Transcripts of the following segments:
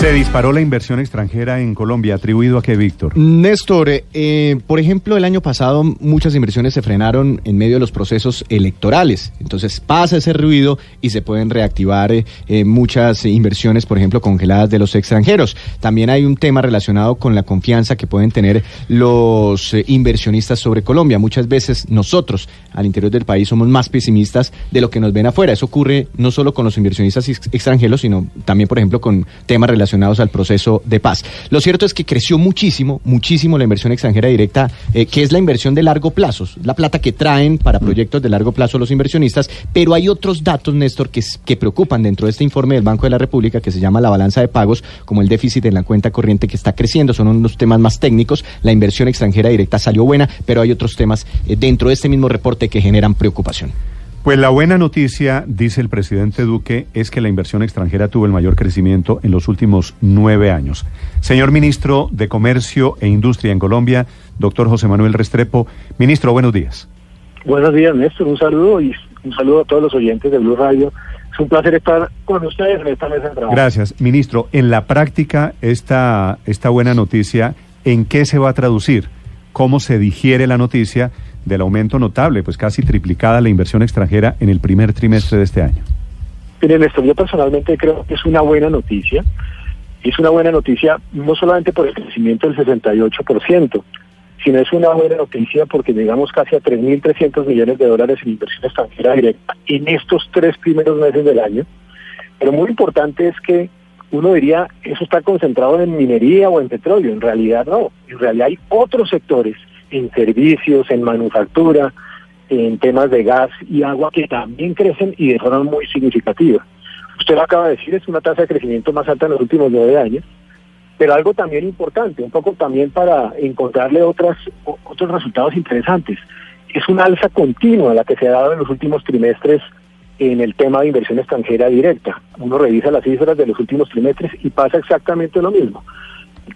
Se disparó la inversión extranjera en Colombia. ¿Atribuido a qué, Víctor? Néstor, eh, por ejemplo, el año pasado muchas inversiones se frenaron en medio de los procesos electorales. Entonces pasa ese ruido y se pueden reactivar eh, eh, muchas inversiones, por ejemplo, congeladas de los extranjeros. También hay un tema relacionado con la confianza que pueden tener los eh, inversionistas sobre Colombia. Muchas veces nosotros al interior del país somos más pesimistas de lo que nos ven afuera. Eso ocurre no solo con los inversionistas ex- extranjeros, sino también, por ejemplo, con temas relacionados al proceso de paz. Lo cierto es que creció muchísimo, muchísimo la inversión extranjera directa, eh, que es la inversión de largo plazo, la plata que traen para proyectos de largo plazo los inversionistas, pero hay otros datos, Néstor, que, que preocupan dentro de este informe del Banco de la República que se llama la balanza de pagos, como el déficit en la cuenta corriente que está creciendo, son unos temas más técnicos, la inversión extranjera directa salió buena, pero hay otros temas eh, dentro de este mismo reporte que generan preocupación. Pues la buena noticia, dice el presidente Duque, es que la inversión extranjera tuvo el mayor crecimiento en los últimos nueve años. Señor ministro de Comercio e Industria en Colombia, doctor José Manuel Restrepo. Ministro, buenos días. Buenos días, Néstor. Un saludo y un saludo a todos los oyentes de Blue Radio. Es un placer estar con ustedes en esta mesa de trabajo. Gracias. Ministro, en la práctica, esta, esta buena noticia, ¿en qué se va a traducir? ¿Cómo se digiere la noticia del aumento notable, pues casi triplicada la inversión extranjera en el primer trimestre de este año? Miren, Néstor, yo personalmente creo que es una buena noticia. Es una buena noticia no solamente por el crecimiento del 68%, sino es una buena noticia porque llegamos casi a 3.300 millones de dólares en inversión extranjera directa en estos tres primeros meses del año. Pero muy importante es que uno diría, eso está concentrado en minería o en petróleo. En realidad no. En realidad hay otros sectores, en servicios, en manufactura, en temas de gas y agua que también crecen y de forma muy significativa. Usted lo acaba de decir, es una tasa de crecimiento más alta en los últimos nueve años, pero algo también importante, un poco también para encontrarle otras, otros resultados interesantes. Es una alza continua la que se ha dado en los últimos trimestres en el tema de inversión extranjera directa. Uno revisa las cifras de los últimos trimestres y pasa exactamente lo mismo.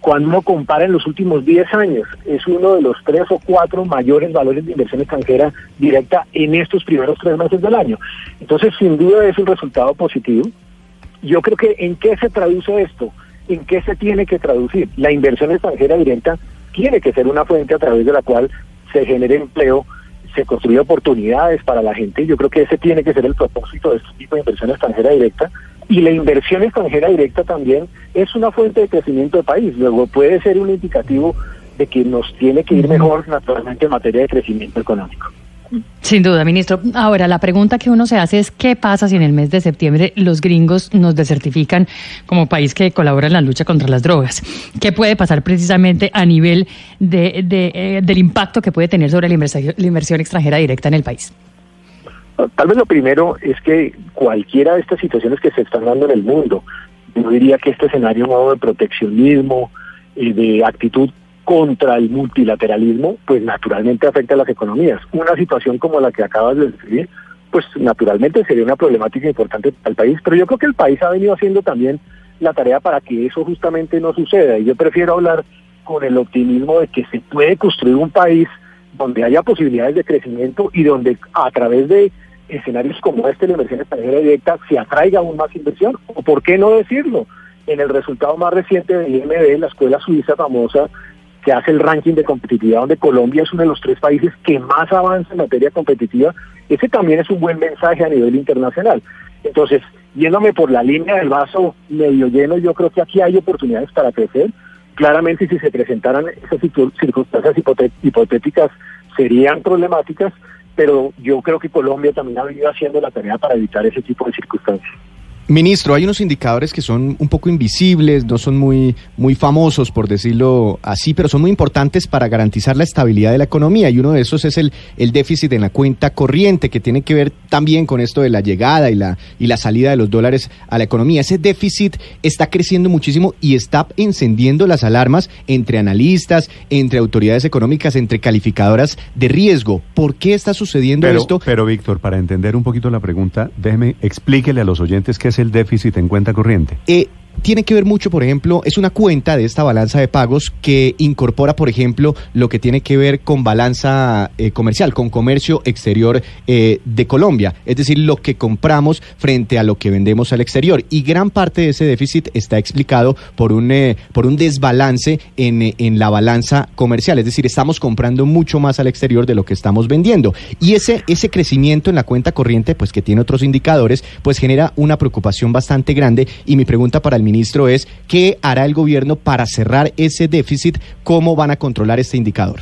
Cuando uno compara en los últimos 10 años, es uno de los tres o cuatro mayores valores de inversión extranjera directa en estos primeros tres meses del año. Entonces, sin duda es un resultado positivo. Yo creo que en qué se traduce esto, en qué se tiene que traducir. La inversión extranjera directa tiene que ser una fuente a través de la cual se genere empleo, se construye oportunidades para la gente. Yo creo que ese tiene que ser el propósito de este tipo de inversión extranjera directa. Y la inversión extranjera directa también es una fuente de crecimiento del país. Luego puede ser un indicativo de que nos tiene que ir mejor naturalmente en materia de crecimiento económico. Sin duda, ministro. Ahora, la pregunta que uno se hace es qué pasa si en el mes de septiembre los gringos nos desertifican como país que colabora en la lucha contra las drogas. ¿Qué puede pasar precisamente a nivel de, de, eh, del impacto que puede tener sobre la inversión, la inversión extranjera directa en el país? Tal vez lo primero es que cualquiera de estas situaciones que se están dando en el mundo, yo diría que este escenario nuevo de proteccionismo, eh, de actitud contra el multilateralismo, pues naturalmente afecta a las economías. Una situación como la que acabas de describir, pues naturalmente sería una problemática importante para el país, pero yo creo que el país ha venido haciendo también la tarea para que eso justamente no suceda. Y yo prefiero hablar con el optimismo de que se puede construir un país donde haya posibilidades de crecimiento y donde a través de escenarios como este, la inversión extranjera directa, se atraiga aún más inversión. O por qué no decirlo, en el resultado más reciente de IMD, la escuela suiza famosa, que hace el ranking de competitividad, donde Colombia es uno de los tres países que más avanza en materia competitiva, ese también es un buen mensaje a nivel internacional. Entonces, yéndome por la línea del vaso medio lleno, yo creo que aquí hay oportunidades para crecer. Claramente, si se presentaran esas circunstancias hipotéticas, serían problemáticas, pero yo creo que Colombia también ha venido haciendo la tarea para evitar ese tipo de circunstancias. Ministro, hay unos indicadores que son un poco invisibles, no son muy, muy famosos, por decirlo así, pero son muy importantes para garantizar la estabilidad de la economía. Y uno de esos es el, el déficit en la cuenta corriente, que tiene que ver también con esto de la llegada y la, y la salida de los dólares a la economía. Ese déficit está creciendo muchísimo y está encendiendo las alarmas entre analistas, entre autoridades económicas, entre calificadoras de riesgo. ¿Por qué está sucediendo Pero, esto? pero Víctor, para entender un poquito la pregunta, déjeme, explíquele a los oyentes qué es el déficit en cuenta corriente. Eh, tiene que ver mucho, por ejemplo, es una cuenta de esta balanza de pagos que incorpora, por ejemplo, lo que tiene que ver con balanza eh, comercial, con comercio exterior eh, de Colombia, es decir, lo que compramos frente a lo que vendemos al exterior. Y gran parte de ese déficit está explicado por un, eh, por un desbalance en, en la balanza comercial, es decir, estamos comprando mucho más al exterior de lo que estamos vendiendo. Y ese, ese crecimiento en la cuenta corriente, pues que tiene otros indicadores, pues genera una preocupación bastante grande. Y mi pregunta para el ministro es, ¿qué hará el gobierno para cerrar ese déficit? ¿Cómo van a controlar este indicador?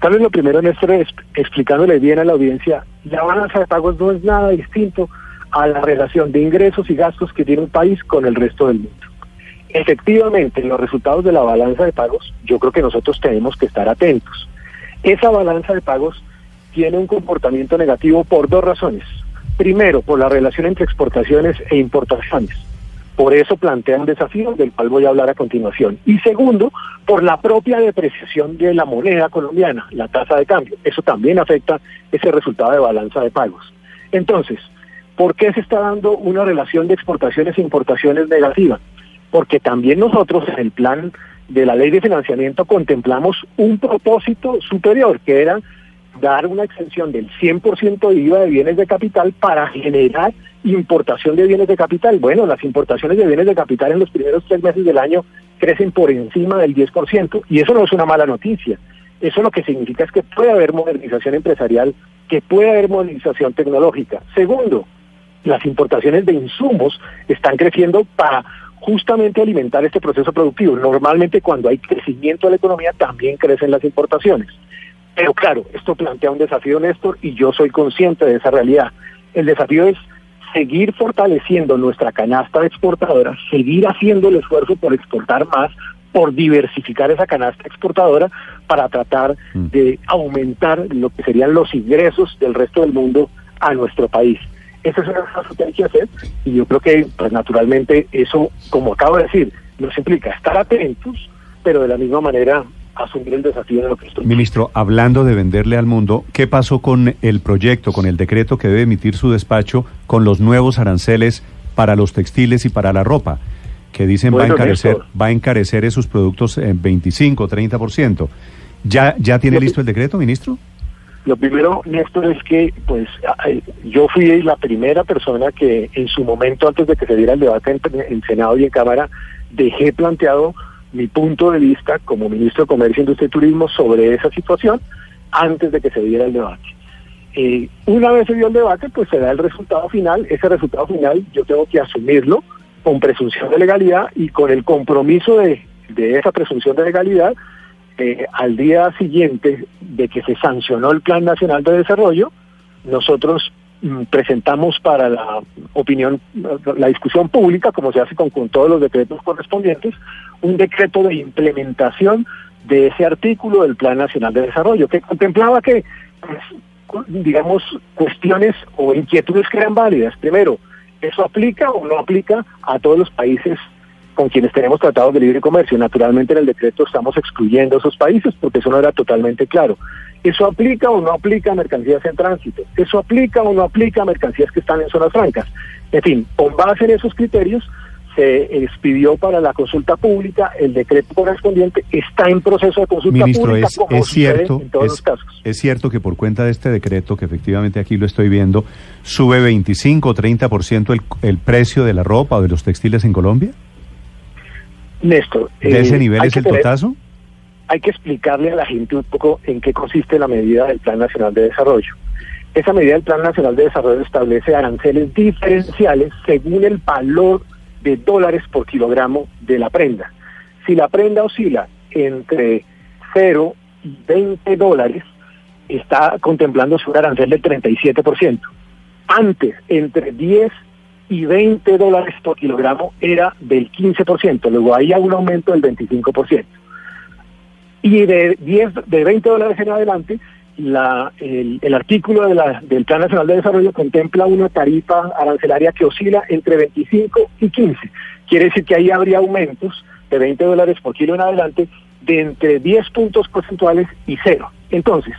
Tal vez lo primero, Néstor, es explicándole bien a la audiencia, la balanza de pagos no es nada distinto a la relación de ingresos y gastos que tiene un país con el resto del mundo. Efectivamente, los resultados de la balanza de pagos, yo creo que nosotros tenemos que estar atentos. Esa balanza de pagos tiene un comportamiento negativo por dos razones. Primero, por la relación entre exportaciones e importaciones. Por eso plantea un desafío del cual voy a hablar a continuación. Y segundo, por la propia depreciación de la moneda colombiana, la tasa de cambio. Eso también afecta ese resultado de balanza de pagos. Entonces, ¿por qué se está dando una relación de exportaciones e importaciones negativa? Porque también nosotros en el plan de la ley de financiamiento contemplamos un propósito superior, que era dar una exención del 100% de IVA de bienes de capital para generar importación de bienes de capital. Bueno, las importaciones de bienes de capital en los primeros tres meses del año crecen por encima del 10% y eso no es una mala noticia. Eso lo que significa es que puede haber modernización empresarial, que puede haber modernización tecnológica. Segundo, las importaciones de insumos están creciendo para justamente alimentar este proceso productivo. Normalmente cuando hay crecimiento de la economía también crecen las importaciones. Pero claro, esto plantea un desafío, Néstor, y yo soy consciente de esa realidad. El desafío es seguir fortaleciendo nuestra canasta exportadora, seguir haciendo el esfuerzo por exportar más, por diversificar esa canasta exportadora para tratar de aumentar lo que serían los ingresos del resto del mundo a nuestro país. Esa es una cosa que hay que hacer y yo creo que, pues naturalmente, eso, como acabo de decir, nos implica estar atentos, pero de la misma manera asumir el desafío de lo que estoy. Ministro, hablando de venderle al mundo, ¿qué pasó con el proyecto, con el decreto que debe emitir su despacho con los nuevos aranceles para los textiles y para la ropa? Que dicen va a encarecer, Néstor. va a encarecer esos productos en 25, 30%. ¿Ya, ya tiene Lo listo el decreto, ministro? Lo primero, Néstor, es que pues yo fui la primera persona que en su momento, antes de que se diera el debate en, en Senado y en Cámara, dejé planteado mi punto de vista como ministro de Comercio, Industria y Turismo sobre esa situación antes de que se diera el debate. Eh, una vez se dio el debate, pues se da el resultado final. Ese resultado final yo tengo que asumirlo con presunción de legalidad y con el compromiso de, de esa presunción de legalidad eh, al día siguiente de que se sancionó el Plan Nacional de Desarrollo, nosotros presentamos para la opinión, la discusión pública, como se hace con, con todos los decretos correspondientes, un decreto de implementación de ese artículo del Plan Nacional de Desarrollo, que contemplaba que, pues, digamos, cuestiones o inquietudes que eran válidas. Primero, ¿eso aplica o no aplica a todos los países con quienes tenemos tratados de libre comercio? Naturalmente en el decreto estamos excluyendo esos países porque eso no era totalmente claro. ¿Eso aplica o no aplica a mercancías en tránsito? ¿Eso aplica o no aplica a mercancías que están en zonas francas? En fin, con base en esos criterios se expidió para la consulta pública, el decreto correspondiente está en proceso de consulta Ministro, pública es, como es cierto, en todos es, los casos. es cierto que por cuenta de este decreto, que efectivamente aquí lo estoy viendo, sube 25 o 30% el, el precio de la ropa o de los textiles en Colombia. Néstor, ¿De eh, ese nivel hay es el tener- totazo? hay que explicarle a la gente un poco en qué consiste la medida del Plan Nacional de Desarrollo. Esa medida del Plan Nacional de Desarrollo establece aranceles diferenciales según el valor de dólares por kilogramo de la prenda. Si la prenda oscila entre 0 y 20 dólares, está contemplándose un arancel del 37%. Antes, entre 10 y 20 dólares por kilogramo era del 15%, luego ahí hay un aumento del 25%. Y de 10, de 20 dólares en adelante, la, el, el artículo de la, del Plan Nacional de Desarrollo contempla una tarifa arancelaria que oscila entre 25 y 15. Quiere decir que ahí habría aumentos de 20 dólares por kilo en adelante de entre 10 puntos porcentuales y cero. Entonces,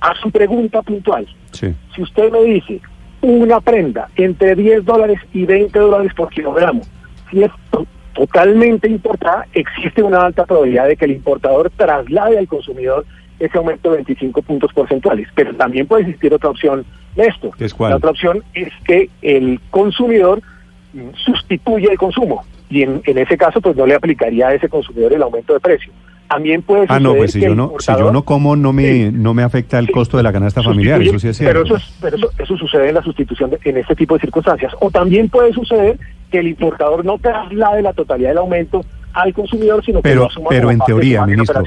a su pregunta puntual, Sí. si usted me dice una prenda entre 10 dólares y 20 dólares por kilogramo, si es to- totalmente importada, existe una alta probabilidad de que el importador traslade al consumidor ese aumento de 25 puntos porcentuales. Pero también puede existir otra opción, Néstor. ¿Es cuál? La otra opción es que el consumidor mm, sustituye el consumo y en, en ese caso pues no le aplicaría a ese consumidor el aumento de precio. También puede Ah, no, pues si que yo no, si yo no como, no me, Sí. no me afecta el Sí. costo de la canasta familiar, eso sí es cierto. Pero, eso, es- pero eso, eso sucede en la sustitución de- en este tipo de circunstancias. O también puede suceder que el importador no traslade la totalidad del aumento al consumidor, sino que Pero, lo asuma pero como en parte teoría, ministro,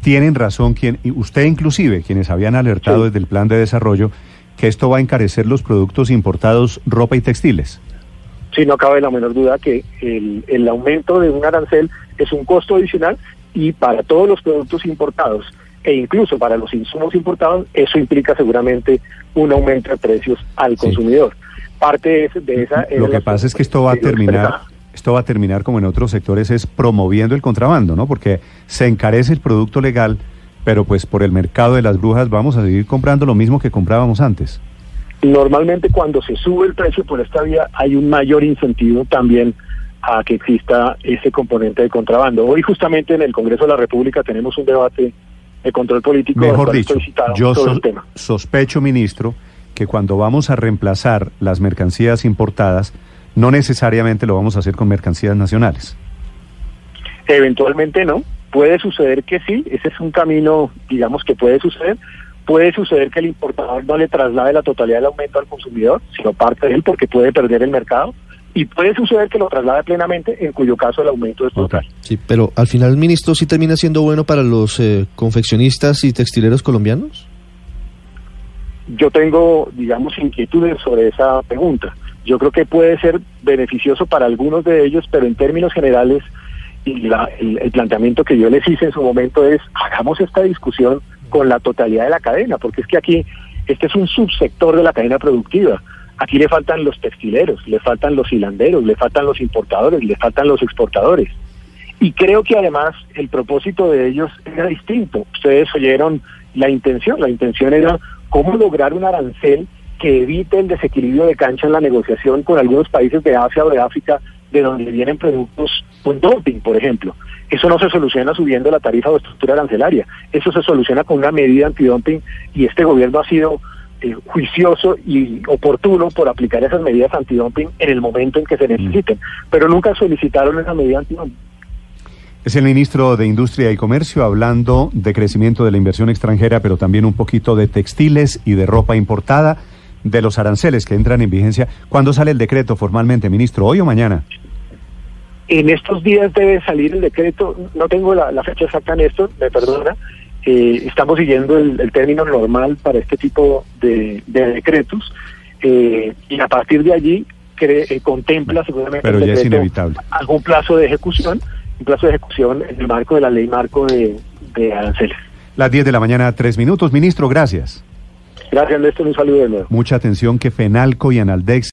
tienen razón quien, usted inclusive, quienes habían alertado Sí. desde el plan de desarrollo, que esto va a encarecer los productos importados, ropa y textiles. Sí, no cabe la menor duda que el, el aumento de un arancel es un costo adicional y para todos los productos importados e incluso para los insumos importados, eso implica seguramente un aumento de precios al consumidor. Parte de, de esa... Lo que pasa es que esto va a terminar, esto va a terminar como en otros sectores, es promoviendo el contrabando, ¿no? Porque se encarece el producto legal, pero pues por el mercado de las brujas vamos a seguir comprando lo mismo que comprábamos antes. Normalmente cuando se sube el precio por esta vía hay un mayor incentivo también a que exista ese componente de contrabando. Hoy justamente en el Congreso de la República tenemos un debate de control político. Mejor dicho, yo sobre sos- el tema. sospecho, ministro, que cuando vamos a reemplazar las mercancías importadas, no necesariamente lo vamos a hacer con mercancías nacionales. Eventualmente no. Puede suceder que sí, ese es un camino, digamos, que puede suceder. Puede suceder que el importador no le traslade la totalidad del aumento al consumidor, sino parte de él porque puede perder el mercado. Y puede suceder que lo traslade plenamente, en cuyo caso el aumento es total. Sí, pero al final, ministro, ¿sí termina siendo bueno para los eh, confeccionistas y textileros colombianos? Yo tengo, digamos, inquietudes sobre esa pregunta. Yo creo que puede ser beneficioso para algunos de ellos, pero en términos generales, y la- el, el planteamiento que yo les hice en su momento es, hagamos esta discusión con la totalidad de la cadena, porque es que aquí, este es un subsector de la cadena productiva. Aquí le faltan los textileros, le faltan los hilanderos, le faltan los importadores, le faltan los exportadores. Y creo que además el propósito de ellos era distinto. Ustedes oyeron la intención, la intención era cómo lograr un arancel que evite el desequilibrio de cancha en la negociación con algunos países de Asia o de África de donde vienen productos con dumping, por ejemplo. Eso no se soluciona subiendo la tarifa o estructura arancelaria. Eso se soluciona con una medida antidumping y este gobierno ha sido eh, juicioso y oportuno por aplicar esas medidas antidumping en el momento en que se necesiten. Pero nunca solicitaron esa medida antidumping. Es el ministro de Industria y Comercio hablando de crecimiento de la inversión extranjera, pero también un poquito de textiles y de ropa importada, de los aranceles que entran en vigencia. ¿Cuándo sale el decreto formalmente, ministro? ¿Hoy o mañana? En estos días debe salir el decreto, no tengo la, la fecha exacta, Néstor, me perdona. Eh, estamos siguiendo el, el término normal para este tipo de, de decretos eh, y a partir de allí eh, contempla seguramente Pero el ya es decreto inevitable. algún plazo de ejecución, un plazo de ejecución en el marco de la ley marco de, de aranceles. Las 10 de la mañana, tres minutos. Ministro, gracias. Gracias, Néstor, un saludo de nuevo. Mucha atención que FENALCO y Analdex